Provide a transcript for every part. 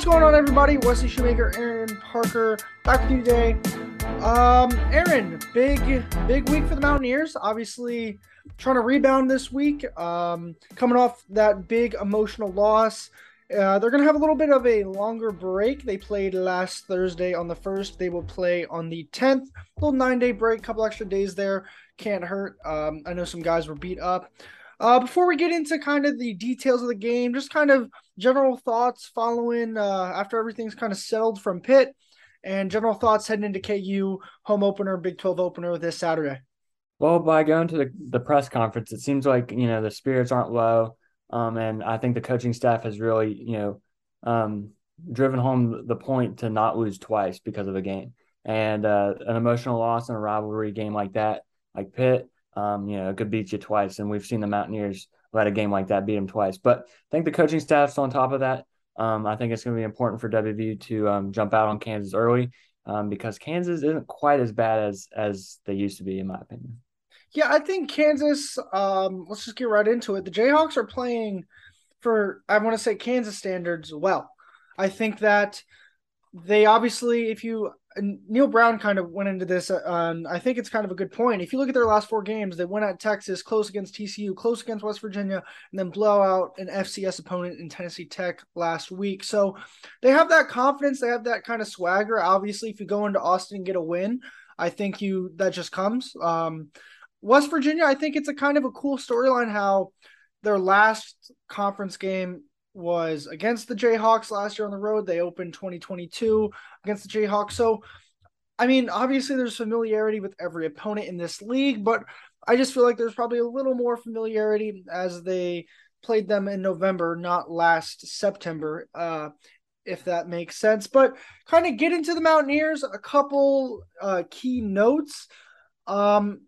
What's going on, everybody? Wesley Shoemaker, Aaron Parker, back with you today. Um, Aaron, big big week for the Mountaineers. Obviously, trying to rebound this week. Um, coming off that big emotional loss. Uh, they're to have a little bit of a longer break. They played last Thursday on the 1st. They will play on the 10th. Little nine day break, couple extra days there. Can't hurt. Um, I know some guys were beat up. Uh, before we get into kind of the details of the game, just kind of general thoughts following uh, after everything's kind of settled from Pitt and general thoughts heading into KU home opener, Big 12 opener this Saturday. Well, by going to the, the press conference, it seems like, you know, the spirits aren't low. Um, and I think the coaching staff has really, you know, um, driven home the point to not lose twice because of a game. And uh, an emotional loss in a rivalry game like that, like Pitt, um, you know, it could beat you twice. And we've seen the Mountaineers let a game like that beat them twice. But I think the coaching staff's on top of that. Um, I think it's going to be important for WVU to um, jump out on Kansas early um, because Kansas isn't quite as bad as as they used to be, in my opinion. Yeah, I think Kansas. Um, let's just get right into it. The Jayhawks are playing for I want to say Kansas standards well. I think that they obviously, if you Neal Brown kind of went into this, uh, I think it's kind of a good point. If you look at their last four games, they went at Texas, close against TCU, close against West Virginia, and then blow out an FCS opponent in Tennessee Tech last week. So they have that confidence, they have that kind of swagger. Obviously, if you go into Austin and get a win, I think you that just comes. Um, West Virginia, I think it's a kind of a cool storyline how their last conference game was against the Jayhawks last year on the road. They opened 2022 against the Jayhawks. So, I mean, obviously there's familiarity with every opponent in this league, but I just feel like there's probably a little more familiarity as they played them in November, not last September, uh, if that makes sense. But kind of get into the Mountaineers, a couple uh, key notes. Um,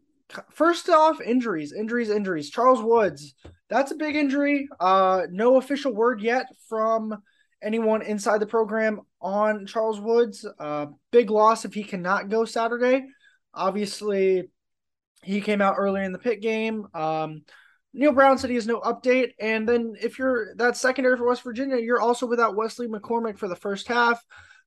first off, injuries, injuries, injuries. Charles Woods, that's a big injury. Uh, no official word yet from anyone inside the program on Charles Woods. Uh, big loss if he cannot go Saturday. Obviously, he came out earlier in the Pitt game. Um, Neal Brown said he has no update. And then if you're that secondary for West Virginia, you're also without Wesley McCormick for the first half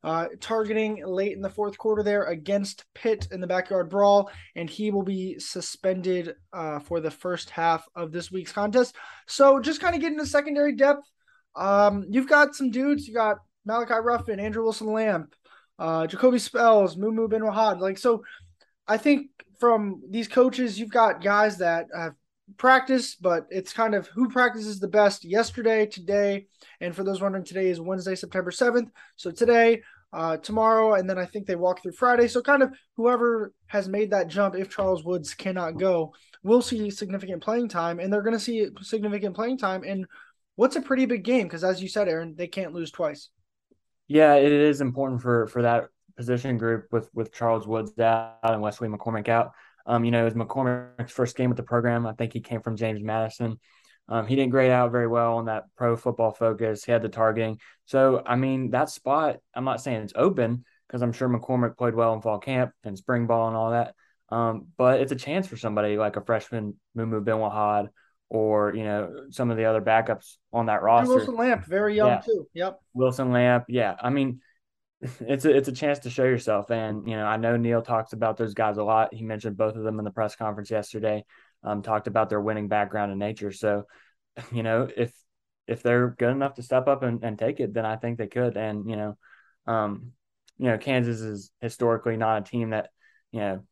uh, targeting late in the fourth quarter there against Pitt in the backyard brawl, and he will be suspended uh, for the first half of this week's contest. So just kind of getting the secondary depth. Um, you've got some dudes. You got Malachi Ruffin, Andrew Wilson Lamp, uh, Jacoby Spells, Mumu Bin Wahad. Like so, I think from these coaches, you've got guys that have practice, but it's kind of who practices the best yesterday, today, and for those wondering, today is Wednesday, September 7th. So today, uh, tomorrow, and then I think they walk through Friday. So kind of whoever has made that jump, if Charles Woods cannot go, will see significant playing time, and they're going to see significant playing time And what's a pretty big game because, as you said, Aaron, they can't lose twice. Yeah, it is important for for that position group with with Charles Woods out and Wesley McCormick out. Um, you know, it was McCormick's first game with the program. I think he came from James Madison. Um, he didn't grade out very well on that pro football focus. He had the targeting. So, I mean, that spot, I'm not saying it's open because I'm sure McCormick played well in fall camp and spring ball and all that. Um, but it's a chance for somebody like a freshman, Mumu Bin Wahad, or, you know, some of the other backups on that roster. Wilson Lamp, very young yeah. too. Yep. Wilson Lamp. Yeah. I mean, it's a, it's a chance to show yourself. And, you know, I know Neal talks about those guys a lot. He mentioned both of them in the press conference yesterday um, talked about their winning background and nature. So, you know, if if they're good enough to step up and, and take it, then I think they could. And you know, um, you know, Kansas is historically not a team that you know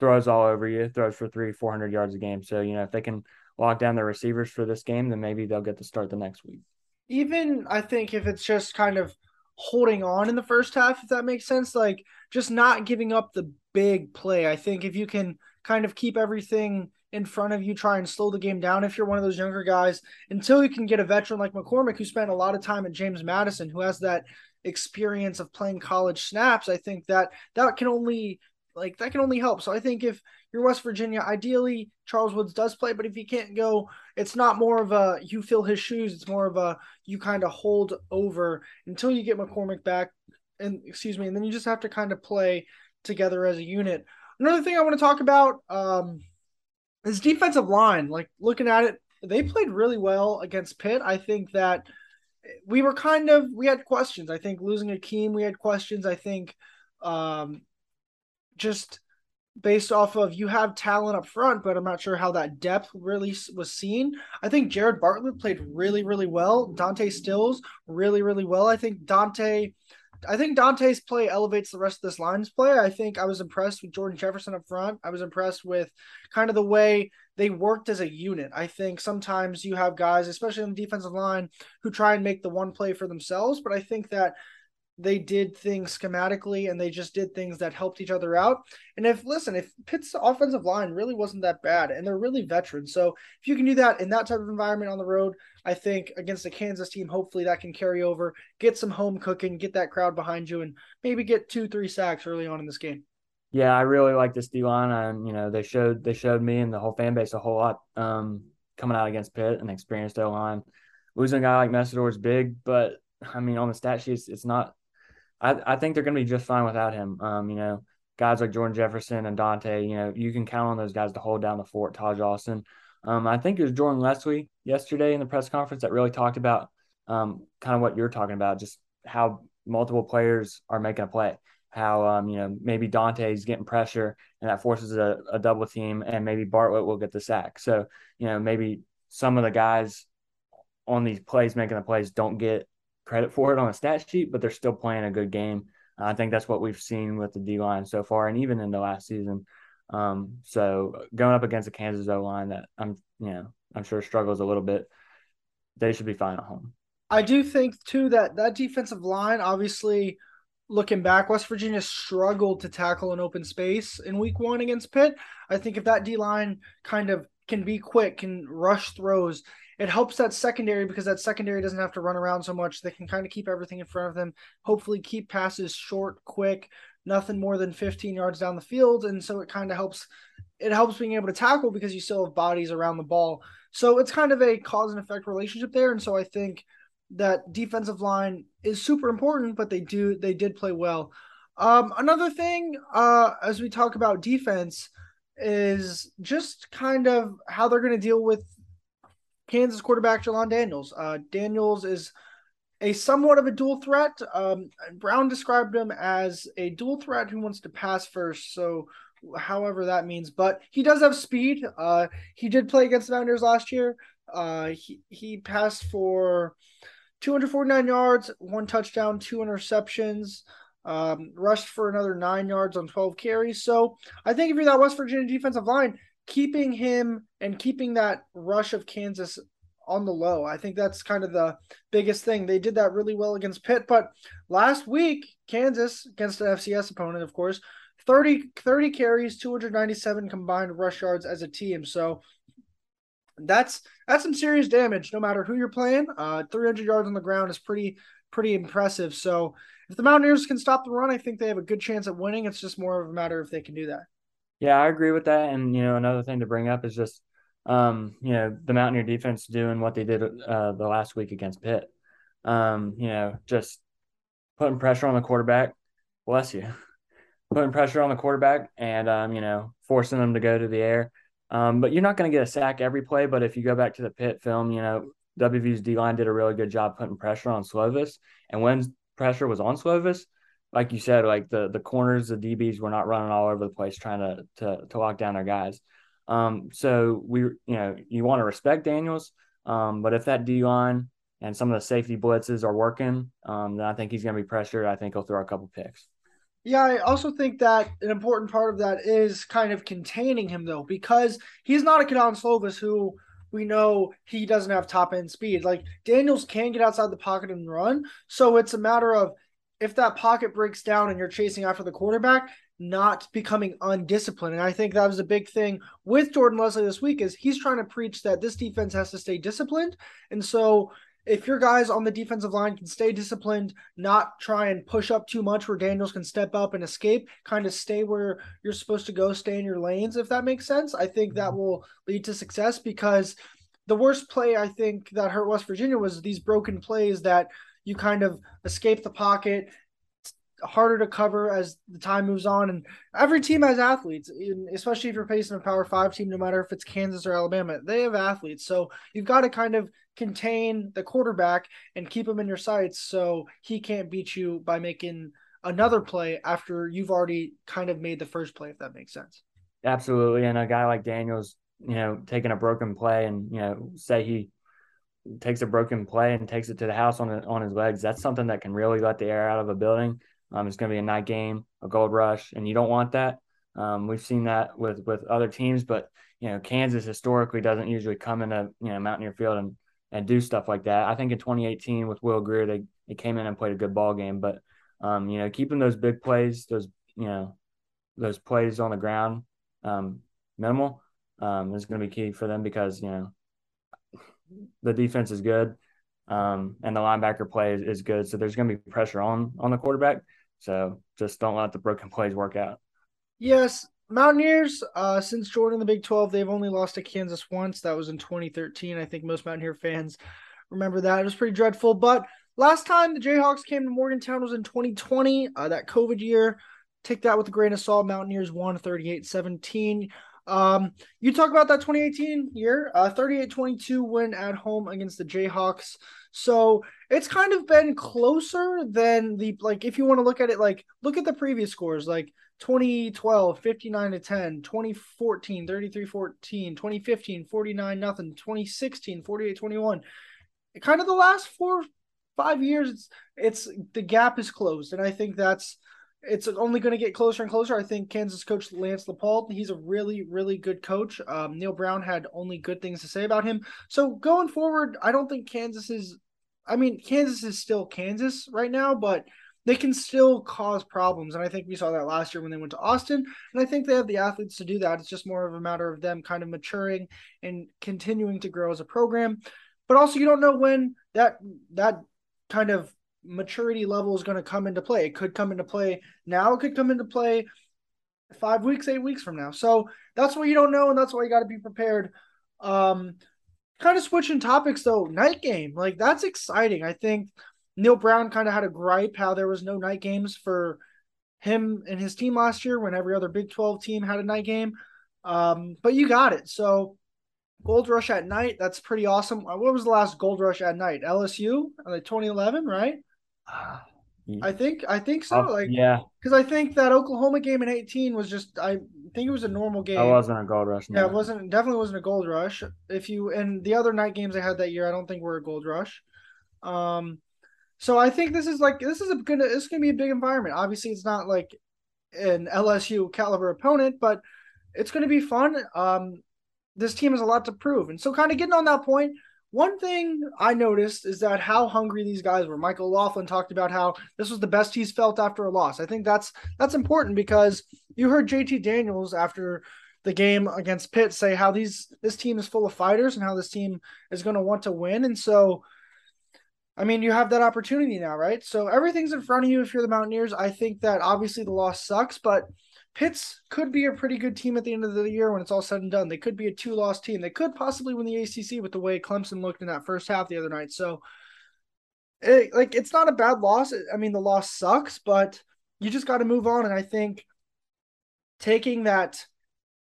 throws all over you, throws for three, four hundred yards a game. So you know, if they can lock down their receivers for this game, then maybe they'll get to start the next week. Even I think if it's just kind of holding on in the first half, if that makes sense, like just not giving up the big play. I think if you can kind of keep everything in front of you, try and slow the game down if you're one of those younger guys until you can get a veteran like McCormick who spent a lot of time at James Madison, who has that experience of playing college snaps. I think that that can only like that can only help. So I think if you're West Virginia, ideally Charles Woods does play, but if he can't go, it's not more of a you fill his shoes. It's more of a you kind of hold over until you get McCormick back, and excuse me, and then you just have to kind of play together as a unit. Another thing I want to talk about, um, his defensive line, like looking at it, they played really well against Pitt. I think that we were kind of we had questions. I think losing Akheem, we had questions. I think um, just based off of you have talent up front, but I'm not sure how that depth really was seen. I think Jared Bartlett played really, really well. Dante Stills really, really well. I think Dante I think Dante's play elevates the rest of this line's play. I think I was impressed with Jordan Jefferson up front. I was impressed with kind of the way they worked as a unit. I think sometimes you have guys, especially on the defensive line, who try and make the one play for themselves. But I think that they did things schematically and they just did things that helped each other out. And if listen, if Pitt's offensive line really wasn't that bad and they're really veterans, so if you can do that in that type of environment on the road, I think against the Kansas team, hopefully that can carry over, get some home cooking, get that crowd behind you, and maybe get two, three sacks early on in this game. Yeah, I really like this D line, and you know they showed they showed me and the whole fan base a whole lot um, coming out against Pitt, and experienced O line. Losing a guy like Mesidor is big, but I mean on the stat sheets, it's not I, I think they're going to be just fine without him. Um, you know, guys like Jordan Jefferson and Dante, you know, you can count on those guys to hold down the fort. Taijh Alston. Um, I think it was Jordan Lesley yesterday in the press conference that really talked about um, kind of what you're talking about, just how multiple players are making a play. How um, you know maybe Dante's getting pressure and that forces a, a double team, and maybe Bartlett will get the sack. So you know maybe some of the guys on these plays making the plays don't get credit for it on a stat sheet, but they're still playing a good game. I think that's what we've seen with the D line so far, and even in the last season. Um, so going up against a Kansas O line that I'm, you know, I'm sure struggles a little bit, they should be fine at home. I do think too that that defensive line, obviously, looking back, West Virginia struggled to tackle an open space in Week One against Pitt. I think if that D line kind of can be quick, can rush throws, it helps that secondary because that secondary doesn't have to run around so much. They can kind of keep everything in front of them, hopefully keep passes short, quick, nothing more than 15 yards down the field. And so it kind of helps it helps being able to tackle because you still have bodies around the ball. So it's kind of a cause and effect relationship there. And so I think that defensive line is super important, but they do they did play well. Um, another thing, uh, as we talk about defense, is just kind of how they're going to deal with Kansas quarterback Jalon Daniels. Uh, Daniels is a somewhat of a dual threat. Um, Brown described him as a dual threat who wants to pass first. So, however that means, but he does have speed. Uh, he did play against the Mountaineers last year. Uh, he he passed for 249 yards, one touchdown, two interceptions. Um, rushed for another nine yards on 12 carries. So I think if you're that West Virginia defensive line, keeping him and keeping that rush of Kansas on the low. I think that's kind of the biggest thing. They did that really well against Pitt, but last week, Kansas against an FCS opponent, of course, 30, 30 carries, 297 combined rush yards as a team. So that's that's some serious damage no matter who you're playing. Uh 300 yards on the ground is pretty pretty impressive. So if the Mountaineers can stop the run, I think they have a good chance at winning. It's just more of a matter if they can do that. Yeah, I agree with that. And you know, another thing to bring up is just um, you know the Mountaineer defense doing what they did uh, the last week against Pitt. Um, you know, just putting pressure on the quarterback. Bless you. Putting pressure on the quarterback and um, you know forcing them to go to the air. Um, but you're not going to get a sack every play. But if you go back to the Pitt film, you know WVU's D line did a really good job putting pressure on Slovis. And when pressure was on Slovis, like you said, like the the corners, the DBs were not running all over the place trying to to to lock down their guys. Um, so we, you know, you want to respect Daniels, um, but if that D line and some of the safety blitzes are working, um, then I think he's going to be pressured. I think he'll throw a couple picks. Yeah, I also think that an important part of that is kind of containing him though, because he's not a Kedon Slovis who we know he doesn't have top end speed. Like Daniels can get outside the pocket and run, so it's a matter of if that pocket breaks down and you're chasing after the quarterback, not becoming undisciplined. And I think that was a big thing with Jordan Lesley this week is he's trying to preach that this defense has to stay disciplined. And so if your guys on the defensive line can stay disciplined, not try and push up too much where Daniels can step up and escape, kind of stay where you're supposed to go, stay in your lanes, if that makes sense, I think that mm-hmm. will lead to success because the worst play I think that hurt West Virginia was these broken plays that you kind of escape the pocket, harder to cover as the time moves on. And every team has athletes, especially if you're facing a Power Five team, no matter if it's Kansas or Alabama, they have athletes. So you've got to kind of contain the quarterback and keep him in your sights so he can't beat you by making another play after you've already kind of made the first play, if that makes sense. Absolutely. And a guy like Daniels, you know, taking a broken play and, you know, say he takes a broken play and takes it to the house on on his legs. That's something that can really let the air out of a building. Um, it's going to be a night game, a gold rush, and you don't want that. Um, we've seen that with with other teams, but you know Kansas historically doesn't usually come into you know Mountaineer Field and and do stuff like that. I think in 2018 with Will Grier, they they came in and played a good ball game, but um, you know keeping those big plays, those you know those plays on the ground um, minimal um, is going to be key for them because you know the defense is good, um, and the linebacker play is, is good. So there's going to be pressure on on the quarterback. So just don't let the broken plays work out. Yes, Mountaineers, uh, since joining the Big 12, they've only lost to Kansas once. That was in 2013. I think most Mountaineer fans remember that. It was pretty dreadful. But last time the Jayhawks came to Morgantown was in 2020, uh, that COVID year. Take that with a grain of salt. Mountaineers won 38 17. Um, you talk about that 2018 year, uh, 38-22 win at home against the Jayhawks. So it's kind of been closer than the like if you want to look at it like look at the previous scores like 2012 59 to 10 2014 33 14 2015 49 nothing 2016 48 21 kind of the last four five years it's it's the gap is closed and i think that's it's only going to get closer and closer. I think Kansas coach Lance Leipold, he's a really, really good coach. Um, Neal Brown had only good things to say about him. So going forward, I don't think Kansas is. I mean, Kansas is still Kansas right now, but they can still cause problems. And I think we saw that last year when they went to Austin. And I think they have the athletes to do that. It's just more of a matter of them kind of maturing and continuing to grow as a program. But also, you don't know when that that kind of maturity level is going to come into play. It could come into play now. It could come into play five weeks, eight weeks from now. So that's what you don't know, and that's why you got to be prepared. Um, kind of switching topics though. Night game, like that's exciting. I think Neal Brown kind of had a gripe how there was no night games for him and his team last year when every other Big 12 team had a night game. Um, but you got it. So Gold Rush at night, that's pretty awesome. What was the last Gold Rush at night? LSU, like 2011, right? I think I think so. Like yeah, because I think that Oklahoma game in eighteen was just I think it was a normal game. It wasn't a gold rush. No. Yeah, it wasn't definitely wasn't a gold rush. If you and the other night games I had that year, I don't think were a gold rush. Um, so I think this is like this is a gonna this is gonna be a big environment. Obviously, it's not like an LSU caliber opponent, but it's gonna be fun. Um, this team has a lot to prove, and so kind of getting on that point. One thing I noticed is that how hungry these guys were. Mike O'Laughlin talked about how this was the best he's felt after a loss. I think that's that's important because you heard JT Daniels after the game against Pitt say how these this team is full of fighters and how this team is going to want to win. And so, I mean, you have that opportunity now, right? So everything's in front of you if you're the Mountaineers. I think that obviously the loss sucks, but Pitts could be a pretty good team at the end of the year when it's all said and done. They could be a two loss team. They could possibly win the ACC with the way Clemson looked in that first half the other night. So, it, like, it's not a bad loss. I mean, the loss sucks, but you just got to move on. And I think taking that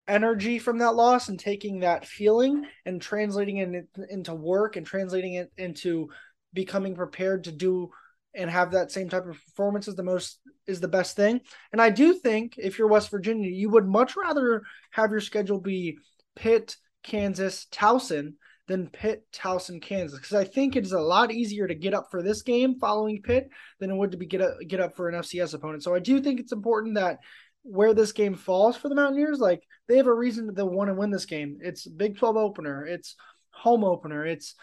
energy from that loss and taking that feeling and translating it into work and translating it into becoming prepared to do and have that same type of performance is the most is the best thing. And I do think if you're West Virginia, you would much rather have your schedule be Pitt, Kansas, Towson than Pitt, Towson, Kansas because I think it is a lot easier to get up for this game following Pitt than it would to be get up, get up for an FCS opponent. So I do think it's important that where this game falls for the Mountaineers, like they have a reason to want to win this game. It's Big 12 opener, it's home opener, it's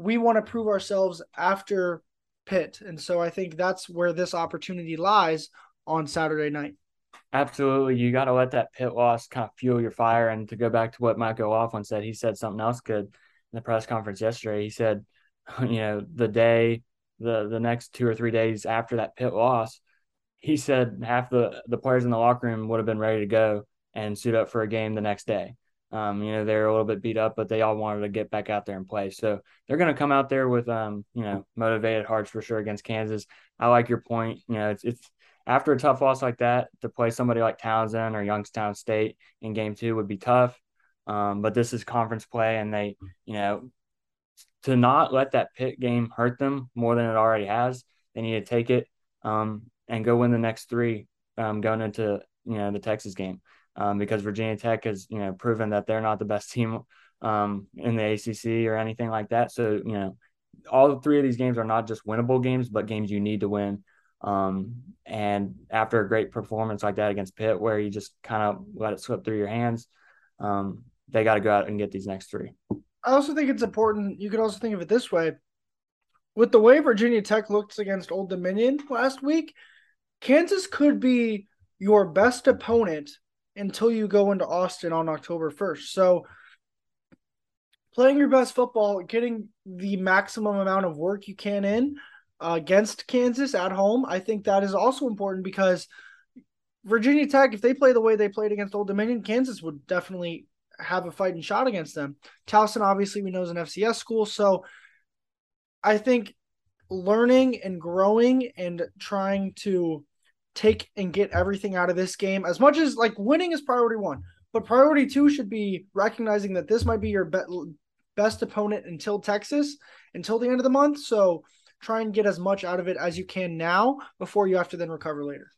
we want to prove ourselves after Pitt. And so I think that's where this opportunity lies on Saturday night. Absolutely. You got to let that Pitt loss kind of fuel your fire. And to go back to what Mike O'Laughlin said, he said something else good in the press conference yesterday. He said, you know, the day, the the next two or three days after that Pitt loss, he said half the, the players in the locker room would have been ready to go and suit up for a game the next day. Um, you know, they're a little bit beat up, but they all wanted to get back out there and play. So they're going to come out there with, um, you know, motivated hearts for sure against Kansas. I like your point. You know, it's, it's after a tough loss like that, to play somebody like Townsend or Youngstown State in game two would be tough. Um, but this is conference play, and they, you know, to not let that Pitt game hurt them more than it already has, they need to take it um, and go win the next three um, going into you know the Texas game um, because Virginia Tech has you know proven that they're not the best team um, in the ACC or anything like that. So you know all three of these games are not just winnable games, but games you need to win. Um, and after a great performance like that against Pitt, where you just kind of let it slip through your hands, um, they got to go out and get these next three. I also think it's important. You could also think of it this way: with the way Virginia Tech looked against Old Dominion last week, Kansas could be your best opponent until you go into Austin on October first. So playing your best football, getting the maximum amount of work you can in uh, against Kansas at home, I think that is also important because Virginia Tech, if they play the way they played against Old Dominion, Kansas would definitely have a fighting shot against them. Towson, obviously, we know is an FCS school, so I think learning and growing and trying to take and get everything out of this game as much as like winning is priority one but priority two should be recognizing that this might be your be- best opponent until Texas, until the end of the month. So try and get as much out of it as you can now before you have to then recover later.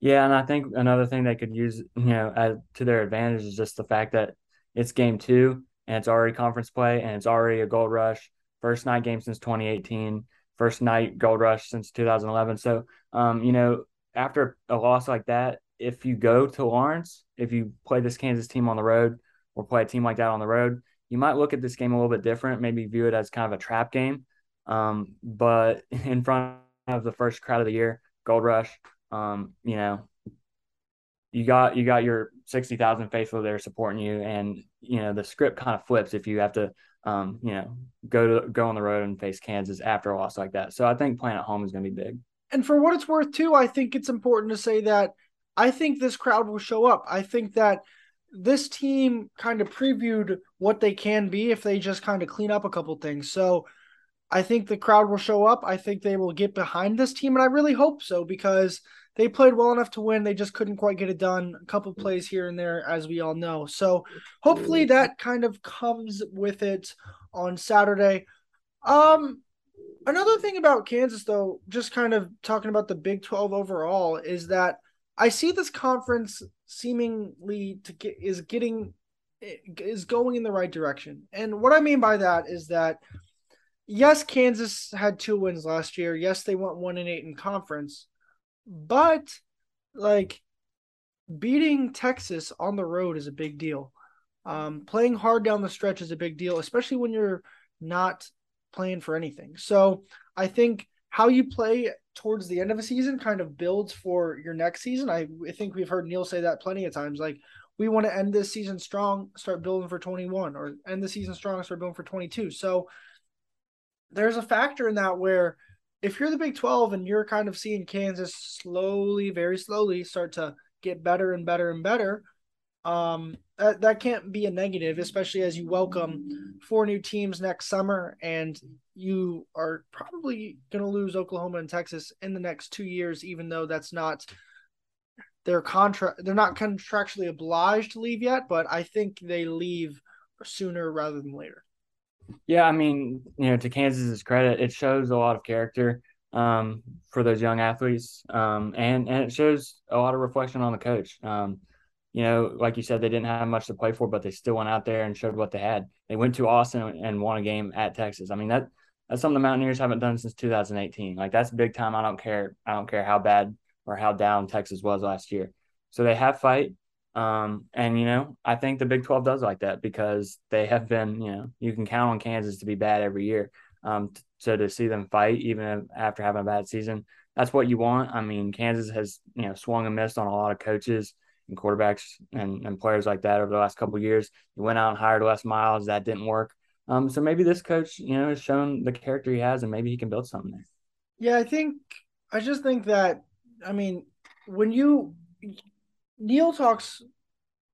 Yeah, and I think another thing they could use, you know, as, to their advantage is just the fact that it's game two and it's already conference play and it's already a gold rush. First night game since 2018, first night gold rush since 2011. So, um, you know, after a loss like that, if you go to Lawrence, if you play this Kansas team on the road or play a team like that on the road, you might look at this game a little bit different, maybe view it as kind of a trap game. Um, but in front of the first crowd of the year, Gold Rush, um, you know, you got you got your sixty thousand faithful there supporting you, and you know the script kind of flips if you have to, um, you know, go to go on the road and face Kansas after a loss like that. So I think playing at home is going to be big. And for what it's worth, too, I think it's important to say that I think this crowd will show up. I think that this team kind of previewed what they can be if they just kind of clean up a couple things. So I think the crowd will show up. I think they will get behind this team, and I really hope so because they played well enough to win. They just couldn't quite get it done. A couple plays here and there, as we all know. So hopefully that kind of comes with it on Saturday. Um, another thing about Kansas, though, just kind of talking about the Big 12 overall, is that I see this conference seemingly to get is getting is going in the right direction. And what I mean by that is that yes, Kansas had two wins last year. Yes, they went one and eight in conference, but like beating Texas on the road is a big deal. Um, playing hard down the stretch is a big deal, especially when you're not playing for anything. So I think how you play towards the end of a season kind of builds for your next season. I, think we've heard Neal say that plenty of times. Like, we want to end this season strong, start building for 21, or end the season strong, start building for 22. So there's a factor in that where if you're the Big 12 and you're kind of seeing Kansas slowly, very slowly start to get better and better and better, um, that, that can't be a negative, especially as you welcome four new teams next summer and you are probably going to lose Oklahoma and Texas in the next two years, even though that's not their contract. They're not contractually obliged to leave yet, but I think they leave sooner rather than later. Yeah, I mean, you know, to Kansas's credit, it shows a lot of character um, for those young athletes, um, and and it shows a lot of reflection on the coach. Um, you know, like you said, they didn't have much to play for, but they still went out there and showed what they had. They went to Austin and won a game at Texas. I mean that that's something the Mountaineers haven't done since 2018. Like that's big time. I don't care. I don't care how bad or how down Texas was last year. So they have fight. Um, and you know, I think the Big 12 does like that because they have been, you know, you can count on Kansas to be bad every year. Um, t- so to see them fight even after having a bad season, that's what you want. I mean, Kansas has, you know, swung and missed on a lot of coaches and quarterbacks and, and players like that over the last couple years. He went out and hired Les Miles. That didn't work. Um, so maybe this coach, you know, has shown the character he has, and maybe he can build something there. Yeah, I think I just think that I mean, when you Neal talks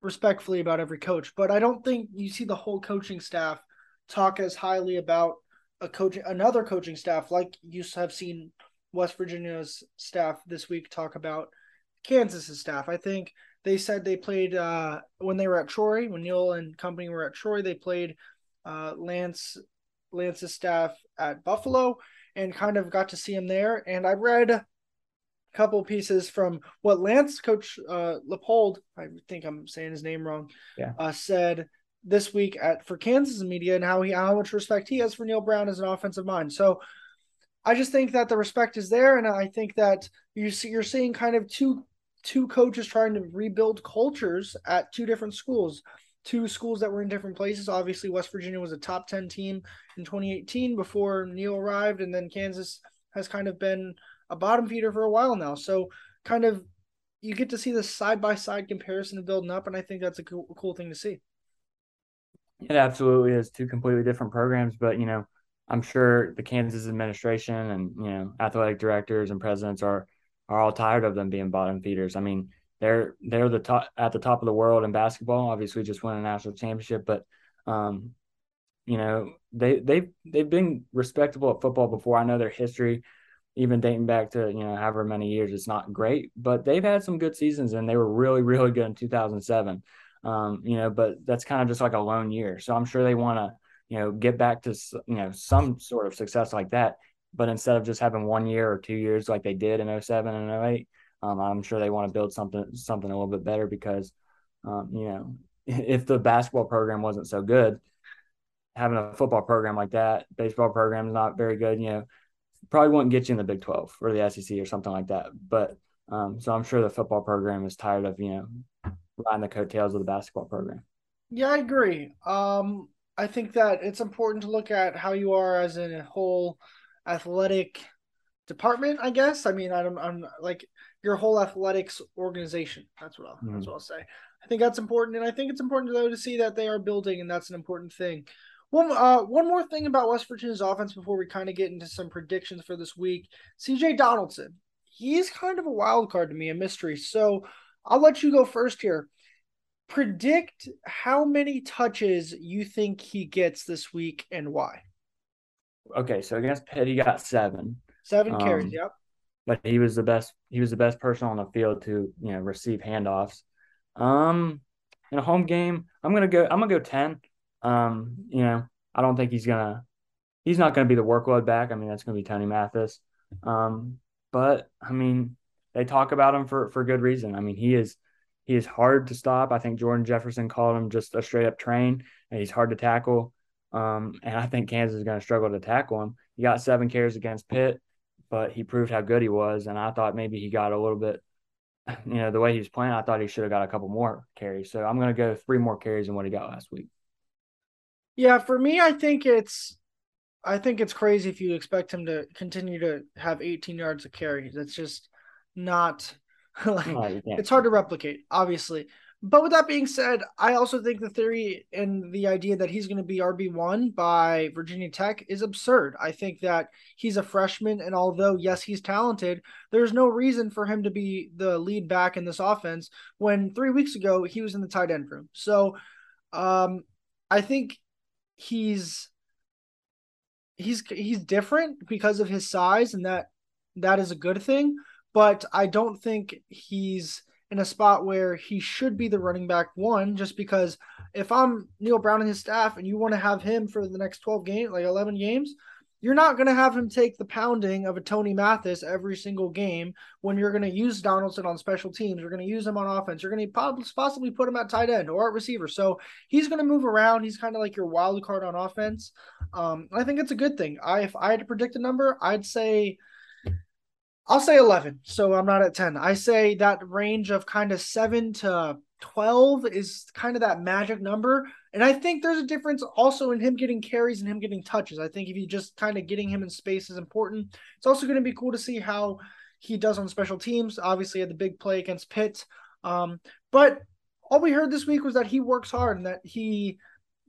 respectfully about every coach, but I don't think you see the whole coaching staff talk as highly about a coach another coaching staff like you have seen West Virginia's staff this week talk about Kansas's staff. I think they said they played uh, when they were at Troy, when Neal and company were at Troy, they played uh, Lance Lance's staff at Buffalo and kind of got to see him there. And I read a couple pieces from what Lance coach uh, Leipold, I think I'm saying his name wrong, yeah. uh, said this week at for Kansas media and how he how much respect he has for Neal Brown as an offensive mind. So I just think that the respect is there, and I think that you see you're seeing kind of two two coaches trying to rebuild cultures at two different schools. Two schools that were in different places. Obviously, West Virginia was a top 10 team in 2018 before Neal arrived, and then Kansas has kind of been a bottom feeder for a while now. So, kind of, you get to see the side by side comparison of building up, and I think that's a cool, cool thing to see. It absolutely is two completely different programs, but you know, I'm sure the Kansas administration and you know athletic directors and presidents are are all tired of them being bottom feeders. I mean, they're they're the top at the top of the world in basketball. Obviously, just won a national championship, but um, you know they they've they've been respectable at football before. I know their history, even dating back to you know however many years, it's not great, but they've had some good seasons, and they were really really good in 2007. Um, you know, but that's kind of just like a lone year. So I'm sure they want to you know get back to you know some sort of success like that. But instead of just having one year or two years like they did in 07 and 08, um, I'm sure they want to build something something a little bit better because um, you know if the basketball program wasn't so good, having a football program like that, baseball program is not very good. You know, probably wouldn't get you in the Big 12 or the SEC or something like that. But um, so I'm sure the football program is tired of you know riding the coattails of the basketball program. Yeah, I agree. Um, I think that it's important to look at how you are as a whole athletic department. I guess. I mean, I'm, I'm like your whole athletics organization. That's what I'll, mm-hmm. that's what I'll say. I think that's important, and I think it's important though to see that they are building, and that's an important thing. One, uh, one more thing about West Virginia's offense before we kind of get into some predictions for this week. CJ Donaldson, he's kind of a wild card to me, a mystery. So I'll let you go first here. Predict how many touches you think he gets this week and why. Okay, so against Pitt, he got seven. Seven carries. Um, yep. But he was the best. He was the best person on the field to you know receive handoffs. Um, in a home game, I'm gonna go. I'm gonna go ten. Um, you know, I don't think he's gonna. He's not gonna be the workload back. I mean, that's gonna be Tony Mathis. Um, but I mean, they talk about him for for good reason. I mean, he is he is hard to stop. I think Jordan Jefferson called him just a straight up train, and he's hard to tackle. Um, and I think Kansas is going to struggle to tackle him. He got seven carries against Pitt, but he proved how good he was. And I thought maybe he got a little bit, you know, the way he was playing, I thought he should have got a couple more carries. So I'm going to go three more carries than what he got last week. Yeah, for me, I think it's I think it's crazy if you expect him to continue to have 18 yards of carry. That's just not like no, it's hard to replicate, obviously. But with that being said, I also think the theory and the idea that he's going to be RB1 by Virginia Tech is absurd. I think that he's a freshman, and although, yes, he's talented, there's no reason for him to be the lead back in this offense when three weeks ago he was in the tight end room. So um, I think he's he's he's different because of his size and that that is a good thing but i don't think he's in a spot where he should be the running back one just because if i'm Neal brown and his staff and you want to have him for the next 12 games like 11 games you're not going to have him take the pounding of a Tony Mathis every single game when you're going to use Donaldson on special teams. You're going to use him on offense. You're going to possibly put him at tight end or at receiver. So he's going to move around. He's kind of like your wild card on offense. Um, I think it's a good thing. I if I had to predict a number, I'd say I'll say 11. So I'm not at 10. I say that range of kind of 7 to 12 is kind of that magic number. And I think there's a difference also in him getting carries and him getting touches. I think if you just kind of getting him in space is important. It's also going to be cool to see how he does on special teams. Obviously, had the big play against Pitt. Um, but all we heard this week was that he works hard and that he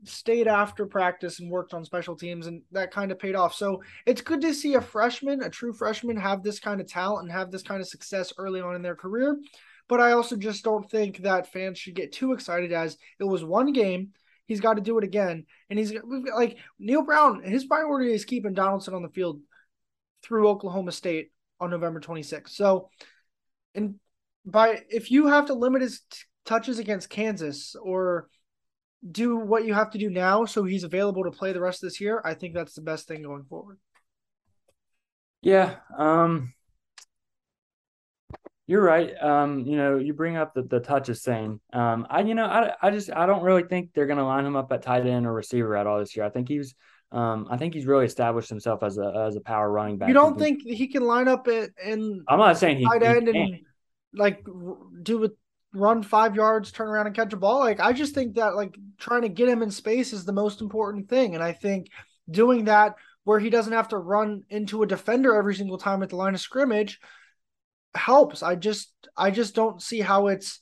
stayed after practice and worked on special teams and that kind of paid off. So it's good to see a freshman, a true freshman, have this kind of talent and have this kind of success early on in their career. But I also just don't think that fans should get too excited as it was one game. He's got to do it again. And he's like Neal Brown, his priority is keeping Donaldson on the field through Oklahoma State on November 26th. So, and by if you have to limit his t- touches against Kansas or do what you have to do now so he's available to play the rest of this year, I think that's the best thing going forward. Yeah, um you're right. Um, you know, you bring up the, the touches saying, Um, I, you know, I, I just, I don't really think they're going to line him up at tight end or receiver at all this year. I think he's, um, I think he's really established himself as a as a power running back. You don't think he can line up in? I'm not saying he tight end he and like do it, run five yards, turn around and catch a ball. Like I just think that like trying to get him in space is the most important thing, and I think doing that where he doesn't have to run into a defender every single time at the line of scrimmage helps. I just I just don't see how it's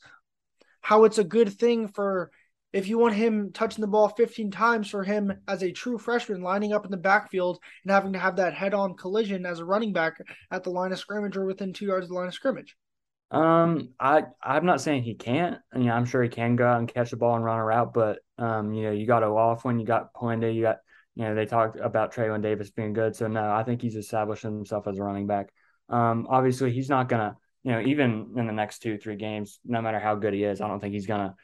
how it's a good thing for if you want him touching the ball 15 times for him as a true freshman lining up in the backfield and having to have that head-on collision as a running back at the line of scrimmage or within two yards of the line of scrimmage. Um, I I'm not saying he can't. I mean, I'm sure he can go out and catch the ball and run a route, but um, you know, you got O'Laughlin, you got Polenda, you got you know, they talked about Traylon Davis being good. So no, I think he's established himself as a running back. Um, obviously, he's not gonna, you know, even in the next two, three games, no matter how good he is, I don't think he's gonna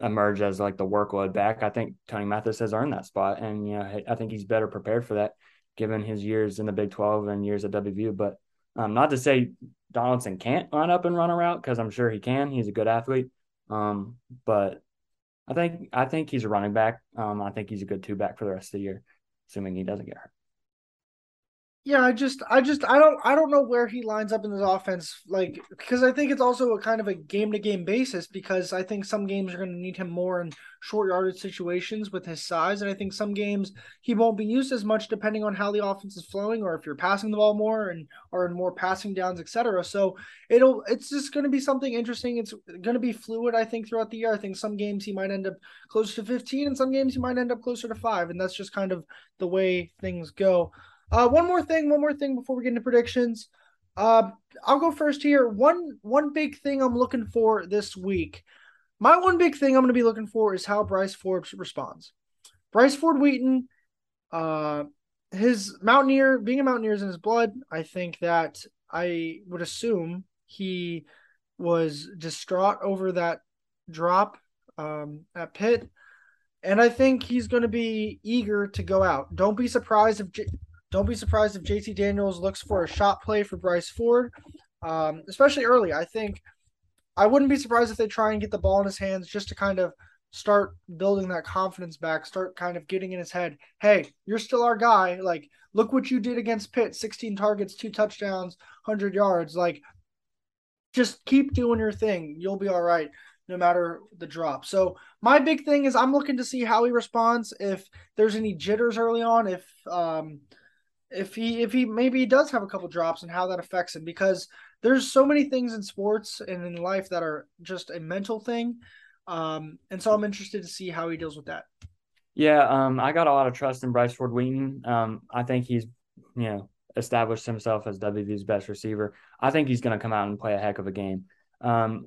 emerge as like the workload back. I think Tony Mathis has earned that spot, and you know, I think he's better prepared for that given his years in the Big Twelve and years at WVU. But um, not to say Donaldson can't line up and run a route because I'm sure he can. He's a good athlete. Um, but I think I think he's a running back. Um, I think he's a good two back for the rest of the year, assuming he doesn't get hurt yeah, I just, I just, I don't, I don't know where he lines up in this offense, like because I think it's also a kind of a game to game basis because I think some games are going to need him more in short yardage situations with his size, and I think some games he won't be used as much depending on how the offense is flowing or if you're passing the ball more and or in more passing downs, etc. So it'll, it's just going to be something interesting. It's going to be fluid, I think, throughout the year. I think some games he might end up closer to 15, and some games he might end up closer to five, and that's just kind of the way things go. Uh, one more thing, one more thing before we get into predictions. Uh, I'll go first here. One one big thing I'm looking for this week. My one big thing I'm going to be looking for is how Bryce Forbes responds. Bryce Ford Wheaton, uh, his Mountaineer being a Mountaineer is in his blood. I think that I would assume he was distraught over that drop um, at Pitt, and I think he's going to be eager to go out. Don't be surprised if J- don't be surprised if JT Daniels looks for a shot play for Bryce Ford, um, especially early. I think I wouldn't be surprised if they try and get the ball in his hands just to kind of start building that confidence back, start kind of getting in his head, hey, you're still our guy. Like, look what you did against Pitt 16 targets, two touchdowns, 100 yards. Like, just keep doing your thing. You'll be all right no matter the drop. So, my big thing is I'm looking to see how he responds. If there's any jitters early on, if, um, if he if he maybe he does have a couple drops and how that affects him because there's so many things in sports and in life that are just a mental thing. Um and so i'm interested to see how he deals with that. Yeah um i got a lot of trust in bryce ford wheaton. Um i think he's you know established himself as wv's best receiver. I think he's going to come out and play a heck of a game. Um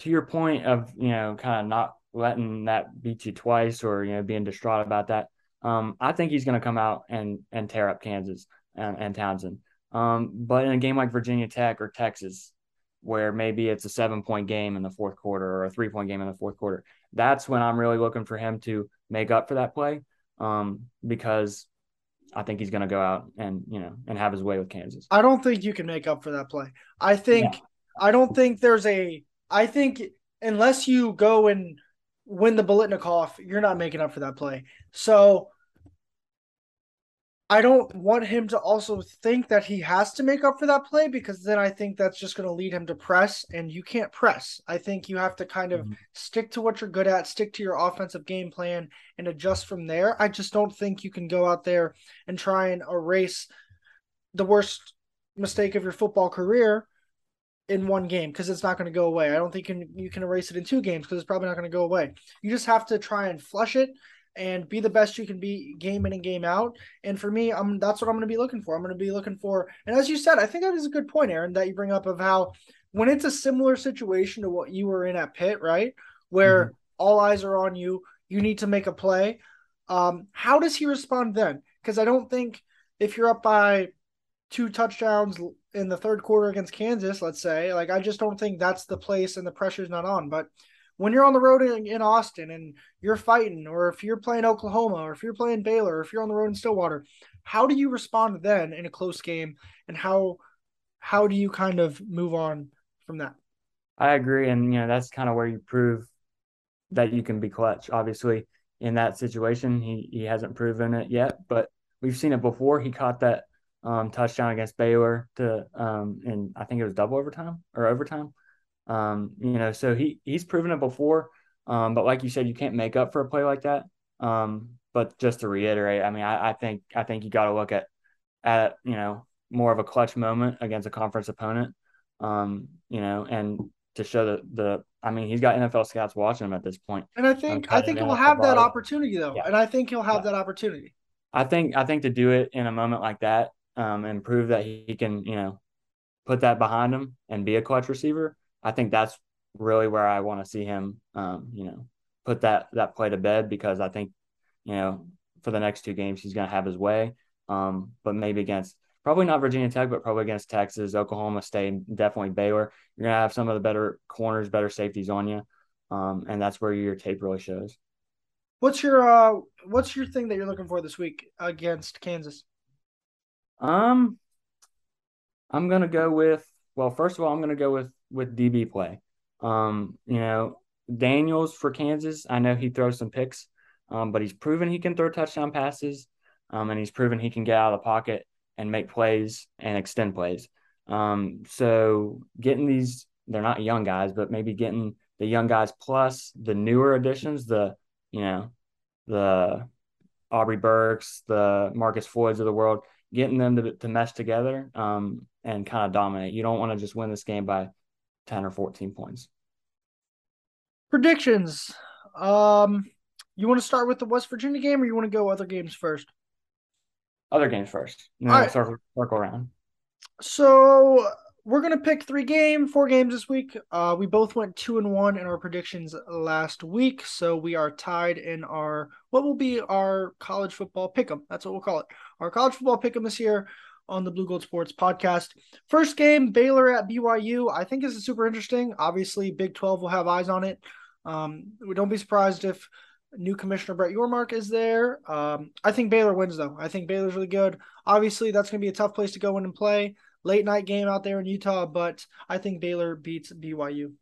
to your point of you know kind of not letting that beat you twice or you know being distraught about that um, I think he's going to come out and and tear up Kansas and, and Townsend. Um, but in a game like Virginia Tech or Texas, where maybe it's a seven point game in the fourth quarter or a three point game in the fourth quarter, that's when I'm really looking for him to make up for that play. Um, because I think he's going to go out and you know and have his way with Kansas. I don't think you can make up for that play. I think yeah. I don't think there's a. I think unless you go and win the Biletnikoff, you're not making up for that play. So I don't want him to also think that he has to make up for that play because then I think that's just going to lead him to press, and you can't press. I think you have to kind of mm-hmm. stick to what you're good at, stick to your offensive game plan, and adjust from there. I just don't think you can go out there and try and erase the worst mistake of your football career in one game because it's not going to go away. I don't think you can, you can erase it in two games because it's probably not going to go away. You just have to try and flush it and be the best you can be game in and game out. And for me, I'm that's what I'm going to be looking for. I'm going to be looking for, and as you said, I think that is a good point, Aaron, that you bring up of how when it's a similar situation to what you were in at Pitt, right, where mm-hmm. all eyes are on you, you need to make a play. Um, how does he respond then? Because I don't think if you're up by two touchdowns in the third quarter against Kansas, let's say. Like I just don't think that's the place and the pressure's not on. But when you're on the road in, in Austin and you're fighting, or if you're playing Oklahoma, or if you're playing Baylor, or if you're on the road in Stillwater, how do you respond then in a close game, and how how do you kind of move on from that? I agree, and you know that's kind of where you prove that you can be clutch. Obviously, in that situation, he he hasn't proven it yet, but we've seen it before. He caught that um, touchdown against Baylor to um, and I think it was double overtime or overtime. Um, you know, so he he's proven it before. Um, but like you said, you can't make up for a play like that. Um, but just to reiterate, I mean, I, I think I think you got to look at at you know more of a clutch moment against a conference opponent. Um, you know, and to show that the I mean, he's got NFL scouts watching him at this point. And I think I think he'll have that opportunity though. Yeah. And I think he'll have yeah. that opportunity. I think I think to do it in a moment like that um, and prove that he can, you know, put that behind him and be a clutch receiver. I think that's really where I want to see him, um, you know, put that that play to bed because I think, you know, for the next two games he's going to have his way. Um, but maybe against probably not Virginia Tech, but probably against Texas, Oklahoma State, definitely Baylor. You're going to have some of the better corners, better safeties on you, um, and that's where your tape really shows. What's your uh, what's your thing that you're looking for this week against Kansas? Um, I'm gonna go with well. First of all, I'm gonna go with with DB play. Um, you know, Daniels for Kansas. I know he throws some picks, um, but he's proven he can throw touchdown passes. Um, and he's proven he can get out of the pocket and make plays and extend plays. Um, so getting these, they're not young guys, but maybe getting the young guys plus the newer additions, the you know, the Aubrey Burks, the Marcus Floyds of the world, getting them to, to mesh together um, and kind of dominate. You don't want to just win this game by 10 or 14 points. Predictions. Um, you want to start with the West Virginia game or you want to go other games first? Other games first. All right. circle, circle around. So we're gonna pick three game, four games this week. Uh, we both went two and one in our predictions last week, so we are tied in our what will be our college football pick'em. That's what we'll call it. Our college football pick'em this year on the Blue Gold Sports podcast. First game, Baylor at BYU. I think this is super interesting. Obviously, Big Twelve will have eyes on it. Um, we don't be surprised if new commissioner Brett Yormark is there. Um, I think Baylor wins though. I think Baylor's really good. Obviously, that's to be a tough place to go in and play late night game out there in Utah, but I think Baylor beats BYU.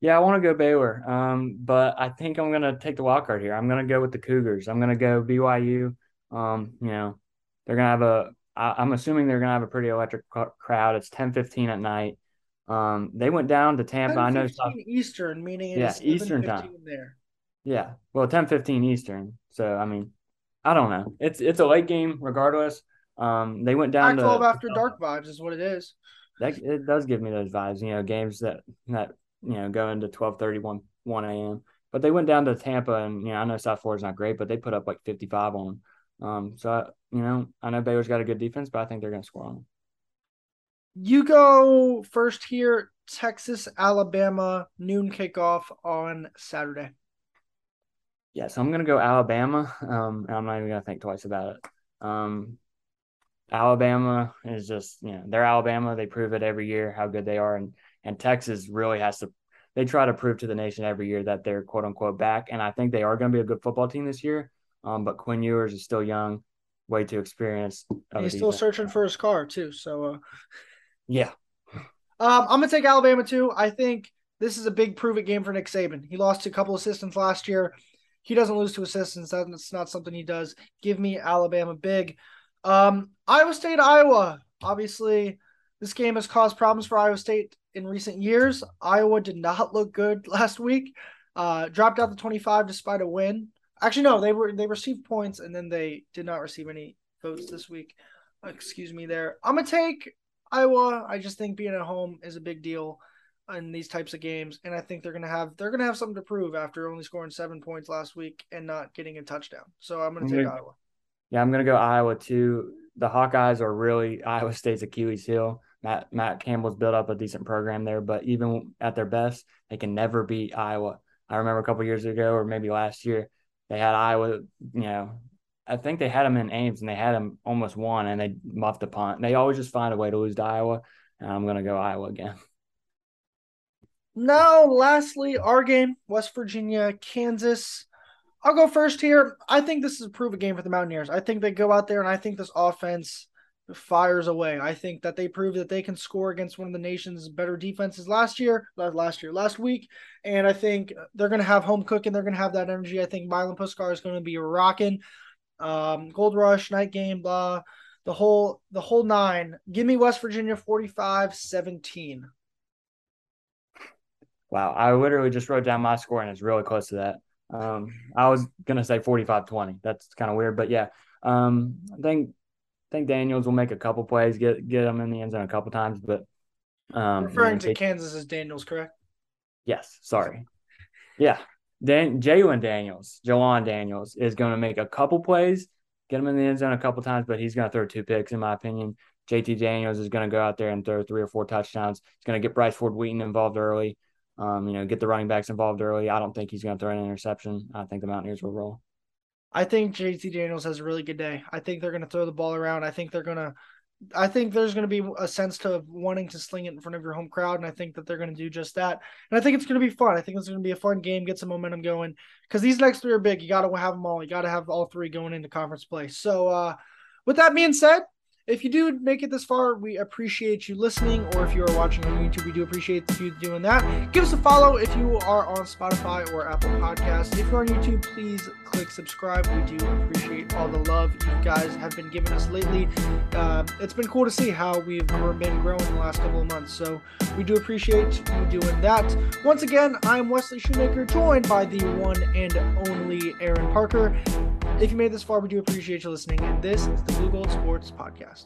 Yeah, I want to go Baylor, um, but I think I'm going to take the wild card here. I'm going to go with the Cougars. I'm going to go BYU. Um, you know, they're going to have a. I, I'm assuming they're going to have a pretty electric crowd. It's 10:15 at night. Um, they went down to Tampa. I know Eastern, meaning yeah, Eastern time there. Yeah, well, 10:15 Eastern. So I mean, I don't know. It's it's a late game regardless. Um, they went down Pac-12 to after dark vibes is what it is. That it does give me those vibes. You know, games that that you know go into 12, 31, 1 a.m. But they went down to Tampa, and you know I know South Florida's not great, but they put up like 55 on them. Um, so I, you know I know Baylor's got a good defense, but I think they're going to score on them. You go first here. Texas, Alabama, noon kickoff on Saturday. Yeah, so I'm going to go Alabama. Um, I'm not even going to think twice about it. Um, Alabama is just, you know, they're Alabama. They prove it every year how good they are. And and Texas really has to they try to prove to the nation every year that they're quote unquote back. And I think they are going to be a good football team this year. Um, but Quinn Ewers is still young, way too experienced. He's still searching for his car too. So uh yeah. Um, I'm gonna take Alabama too. I think this is a big prove it game for Nick Saban. He lost to a couple assistants last year. He doesn't lose to assistants. That's not something he does. Give me Alabama big. Um, Iowa State, Iowa. Obviously, this game has caused problems for Iowa State in recent years. Iowa did not look good last week. Uh, dropped out the 25 despite a win. Actually, no, they were they received points and then they did not receive any votes this week. Excuse me, there. I'm gonna take Iowa. I just think being at home is a big deal in these types of games, and I think they're gonna have they're gonna have something to prove after only scoring seven points last week and not getting a touchdown. So I'm gonna take Iowa. Yeah, I'm gonna go Iowa too. The Hawkeyes are really Iowa State's Achilles heel. Matt Matt Campbell's built up a decent program there, but even at their best, they can never beat Iowa. I remember a couple years ago, or maybe last year, they had Iowa, you know, I think they had them in Ames and they had them almost won and they muffed the punt. They always just find a way to lose to Iowa. And I'm going to go Iowa again. Now, lastly, our game West Virginia, Kansas. I'll go first here. I think this is a proven game for the Mountaineers. I think they go out there and I think this offense fires away. I think that they prove that they can score against one of the nation's better defenses last year, last year, last week. And I think they're going to have home cooking. They're going to have that energy. I think Milan Puskar is going to be rocking. Um, Gold Rush, night game, blah, the whole, the whole nine. Give me West Virginia 45 17. Wow. I literally just wrote down my score and it's really close to that. Um, I was going to say 45 20. That's kind of weird, but yeah. Um, I think I think Daniels will make a couple plays, get get them in the end zone a couple times, but um, referring to Kansas as Daniels, correct? Yes, sorry. Yeah, Dan Jalen Daniels, Jalon Daniels is going to make a couple plays, get him in the end zone a couple times, but he's going to throw two picks, in my opinion. JT Daniels is going to go out there and throw three or four touchdowns. He's going to get Bryce Ford Wheaton involved early. Um, you know, get the running backs involved early. I don't think he's going to throw an interception. I think the Mountaineers will roll. I think JT Daniels has a really good day. I think they're going to throw the ball around. I think they're going to I think there's going to be a sense to wanting to sling it in front of your home crowd, and I think that they're going to do just that. And I think it's going to be fun. I think it's going to be a fun game, get some momentum going because these next three are big. You got to have them all. You got to have all three going into conference play. So, uh, with that being said, if you do make it this far, we appreciate you listening, or if you are watching on YouTube, we do appreciate you doing that. Give us a follow if you are on Spotify or Apple Podcasts. If you're on YouTube, please click subscribe. We do appreciate all the love you guys have been giving us lately. Uh, it's been cool to see how we've been growing the last couple of months, so we do appreciate you doing that. Once again, I'm Wesley Shoemaker, joined by the one and only Aaron Parker. If you made this far, we do appreciate you listening, and this is the Blue Gold Sports Podcast.